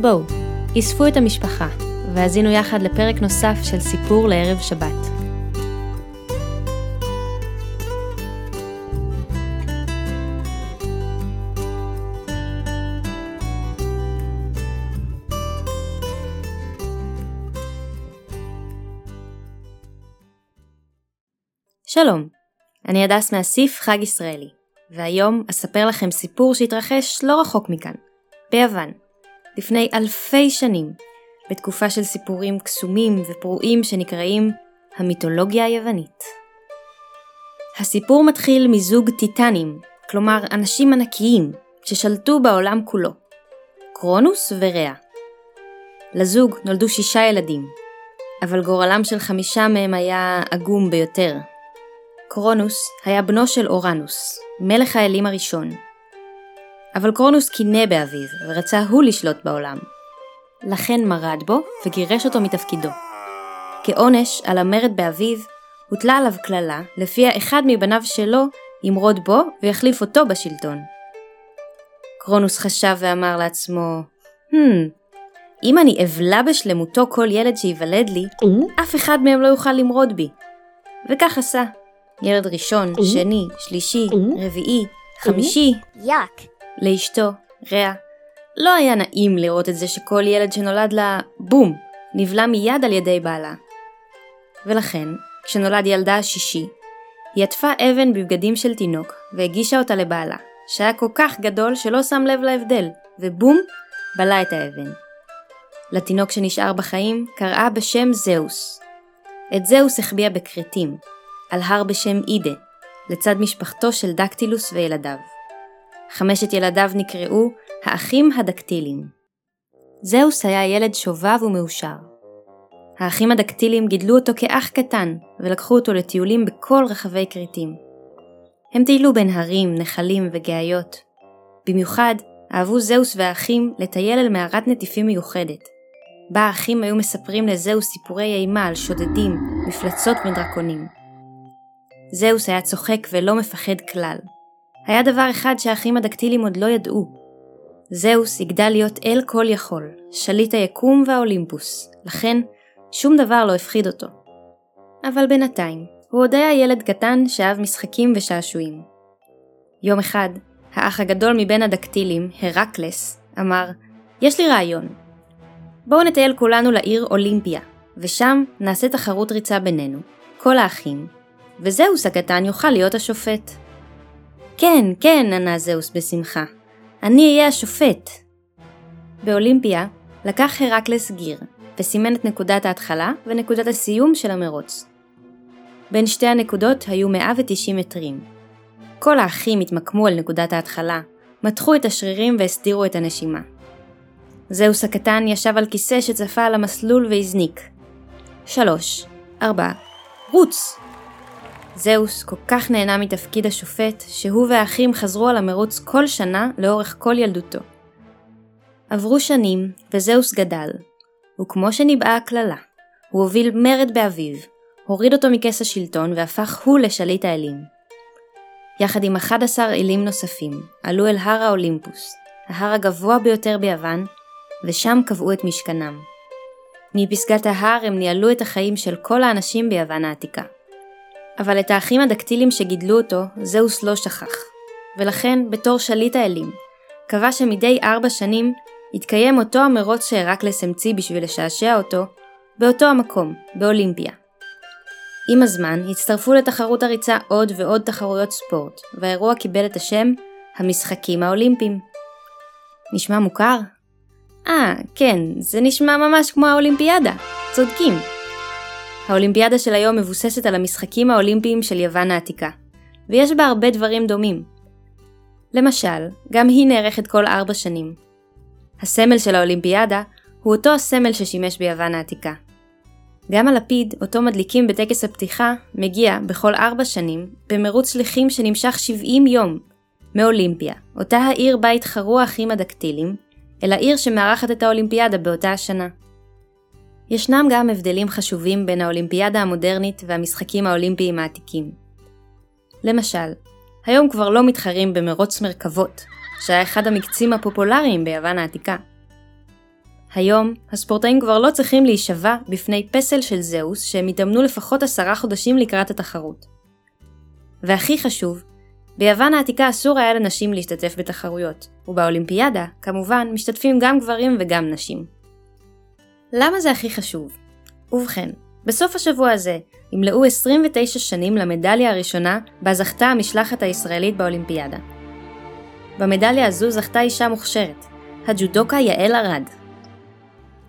בואו, אספו את המשפחה, והאזינו יחד לפרק נוסף של סיפור לערב שבת. שלום, אני הדס מאסיף חג ישראלי, והיום אספר לכם סיפור שהתרחש לא רחוק מכאן, ביוון, לפני אלפי שנים, בתקופה של סיפורים קסומים ופרועים שנקראים המיתולוגיה היוונית. הסיפור מתחיל מזוג טיטנים, כלומר אנשים ענקיים, ששלטו בעולם כולו, קרונוס ורע. לזוג נולדו שישה ילדים, אבל גורלם של חמישה מהם היה עגום ביותר. קרונוס היה בנו של אורנוס, מלך האלים הראשון, אבל קרונוס קינא באביו, ורצה הוא לשלוט בעולם. לכן מרד בו, וגירש אותו מתפקידו. כעונש על המרד באביו, הוטלה עליו קללה, לפיה אחד מבניו שלו ימרוד בו ויחליף אותו בשלטון. קרונוס חשב ואמר לעצמו, Hmm, אם אני אבלע בשלמותו כל ילד שייוולד לי, אף אחד מהם לא יוכל למרוד בי. וכך עשה. ילד ראשון, שני, שלישי, רביעי, חמישי, יאק. לאשתו, רע. לא היה נעים לראות את זה שכל ילד שנולד לה, בום, נבלע מיד על ידי בעלה. ולכן, כשנולד ילדה השישי, היא עטפה אבן בבגדים של תינוק, והגישה אותה לבעלה, שהיה כל כך גדול שלא שם לב להבדל, ובום, בלע את האבן. לתינוק שנשאר בחיים קראה בשם זהוס. את זהוס החביאה בכרתים, על הר בשם אידה, לצד משפחתו של דקטילוס וילדיו. חמשת ילדיו נקראו האחים הדקטילים. זהוס היה ילד שובב ומאושר. האחים הדקטילים גידלו אותו כאח קטן, ולקחו אותו לטיולים בכל רחבי כרתים. הם טיילו בין הרים, נחלים וגאיות. במיוחד אהבו זהוס והאחים לטייל אל מערת נטיפים מיוחדת, בה האחים היו מספרים לזהוס סיפורי אימה על שודדים, מפלצות ודרקונים. זהוס היה צוחק ולא מפחד כלל. היה דבר אחד שהאחים הדקטילים עוד לא ידעו. זהוס יגדל להיות אל כל יכול, שליט היקום והאולימפוס, לכן שום דבר לא הפחיד אותו. אבל בינתיים, הוא עוד היה ילד קטן שאהב משחקים ושעשועים. יום אחד, האח הגדול מבין הדקטילים, הרקלס, אמר, יש לי רעיון. בואו נטייל כולנו לעיר אולימפיה, ושם נעשה תחרות ריצה בינינו, כל האחים, וזהוס הקטן יוכל להיות השופט. כן, כן, ענה זהוס בשמחה. אני אהיה השופט. באולימפיה לקח הרקלס גיר, וסימן את נקודת ההתחלה ונקודת הסיום של המרוץ. בין שתי הנקודות היו 190 מטרים. כל האחים התמקמו על נקודת ההתחלה, מתחו את השרירים והסדירו את הנשימה. זהוס הקטן ישב על כיסא שצפה על המסלול והזניק. שלוש, ארבע, רוץ! זהוס כל כך נהנה מתפקיד השופט, שהוא והאחים חזרו על המרוץ כל שנה לאורך כל ילדותו. עברו שנים, וזהוס גדל, וכמו שניבאה הקללה, הוא הוביל מרד באביו, הוריד אותו מכס השלטון והפך הוא לשליט האלים. יחד עם 11 אלים נוספים, עלו אל הר האולימפוס, ההר הגבוה ביותר ביוון, ושם קבעו את משכנם. מפסגת ההר הם ניהלו את החיים של כל האנשים ביוון העתיקה. אבל את האחים הדקטילים שגידלו אותו, זהוס לא שכח, ולכן, בתור שליט האלים, קבע שמדי ארבע שנים יתקיים אותו המרוץ שהרקלס המציא בשביל לשעשע אותו, באותו המקום, באולימפיה. עם הזמן הצטרפו לתחרות הריצה עוד ועוד תחרויות ספורט, והאירוע קיבל את השם המשחקים האולימפיים. נשמע מוכר? אה, כן, זה נשמע ממש כמו האולימפיאדה. צודקים. האולימפיאדה של היום מבוססת על המשחקים האולימפיים של יוון העתיקה, ויש בה הרבה דברים דומים. למשל, גם היא נערכת כל ארבע שנים. הסמל של האולימפיאדה הוא אותו הסמל ששימש ביוון העתיקה. גם הלפיד, אותו מדליקים בטקס הפתיחה, מגיע, בכל ארבע שנים, במרוץ שליחים שנמשך 70 יום, מאולימפיה, אותה העיר בה התחרו האחים הדקטילים, אל העיר שמארחת את האולימפיאדה באותה השנה. ישנם גם הבדלים חשובים בין האולימפיאדה המודרנית והמשחקים האולימפיים העתיקים. למשל, היום כבר לא מתחרים במרוץ מרכבות, שהיה אחד המקצים הפופולריים ביוון העתיקה. היום, הספורטאים כבר לא צריכים להישבע בפני פסל של זהוס שהם התאמנו לפחות עשרה חודשים לקראת התחרות. והכי חשוב, ביוון העתיקה אסור היה לנשים להשתתף בתחרויות, ובאולימפיאדה, כמובן, משתתפים גם גברים וגם נשים. למה זה הכי חשוב? ובכן, בסוף השבוע הזה ימלאו 29 שנים למדליה הראשונה בה זכתה המשלחת הישראלית באולימפיאדה. במדליה הזו זכתה אישה מוכשרת, הג'ודוקה יעל ארד.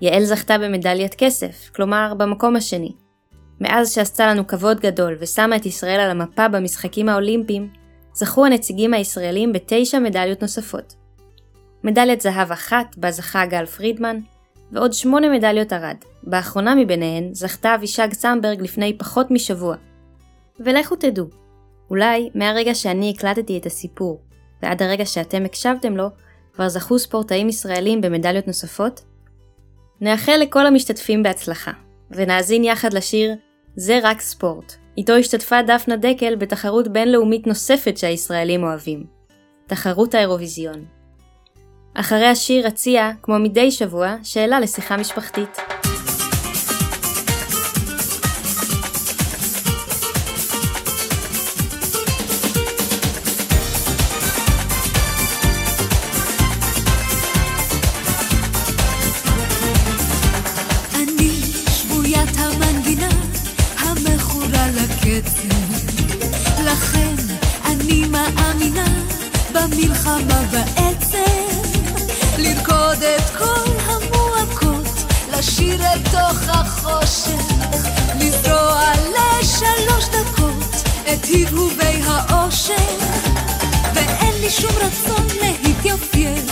יעל זכתה במדליית כסף, כלומר במקום השני. מאז שעשתה לנו כבוד גדול ושמה את ישראל על המפה במשחקים האולימפיים, זכו הנציגים הישראלים בתשע מדליות נוספות. מדליית זהב אחת בה זכה גל פרידמן, ועוד שמונה מדליות ארד. באחרונה מביניהן זכתה אבישג סמברג לפני פחות משבוע. ולכו תדעו, אולי מהרגע שאני הקלטתי את הסיפור ועד הרגע שאתם הקשבתם לו, כבר זכו ספורטאים ישראלים במדליות נוספות? נאחל לכל המשתתפים בהצלחה, ונאזין יחד לשיר "זה רק ספורט", איתו השתתפה דפנה דקל בתחרות בינלאומית נוספת שהישראלים אוהבים, תחרות האירוויזיון. אחרי השיר אציע, כמו מדי שבוע, שאלה לשיחה משפחתית. לשיר אל תוך החושך, לזרוע לשלוש דקות את הבהובי האושר, ואין לי שום רצון להתייפייף,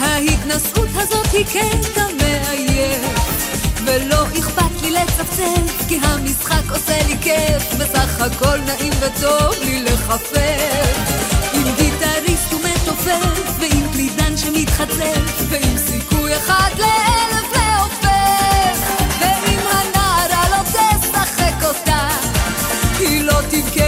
ההתנשאות הזאת היא קטע מאייף. ולא אכפת לי לצפצף, כי המשחק עושה לי כיף, בסך הכל נעים וטוב לי לחפף. גיטריסט ומתופף, ועם קלידן שמתחצף, ועם סיכוי אחד לאלף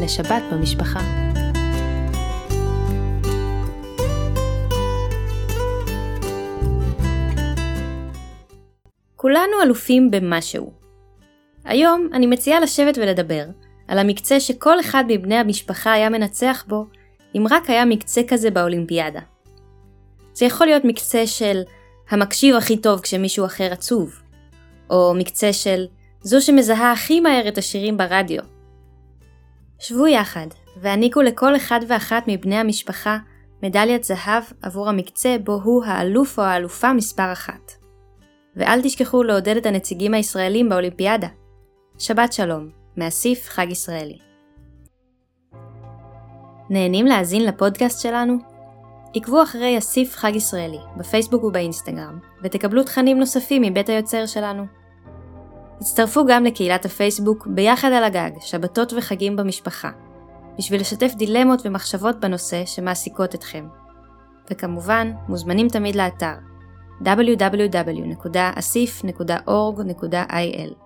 לשבת במשפחה. כולנו אלופים במשהו. היום אני מציעה לשבת ולדבר על המקצה שכל אחד מבני המשפחה היה מנצח בו אם רק היה מקצה כזה באולימפיאדה. זה יכול להיות מקצה של המקשיב הכי טוב כשמישהו אחר עצוב, או מקצה של זו שמזהה הכי מהר את השירים ברדיו, שבו יחד, והעניקו לכל אחד ואחת מבני המשפחה מדליית זהב עבור המקצה בו הוא האלוף או האלופה מספר אחת. ואל תשכחו לעודד את הנציגים הישראלים באולימפיאדה. שבת שלום, מאסיף חג ישראלי. נהנים להאזין לפודקאסט שלנו? עקבו אחרי אסיף חג ישראלי, בפייסבוק ובאינסטגרם, ותקבלו תכנים נוספים מבית היוצר שלנו. הצטרפו גם לקהילת הפייסבוק ביחד על הגג, שבתות וחגים במשפחה, בשביל לשתף דילמות ומחשבות בנושא שמעסיקות אתכם. וכמובן, מוזמנים תמיד לאתר www.asif.org.il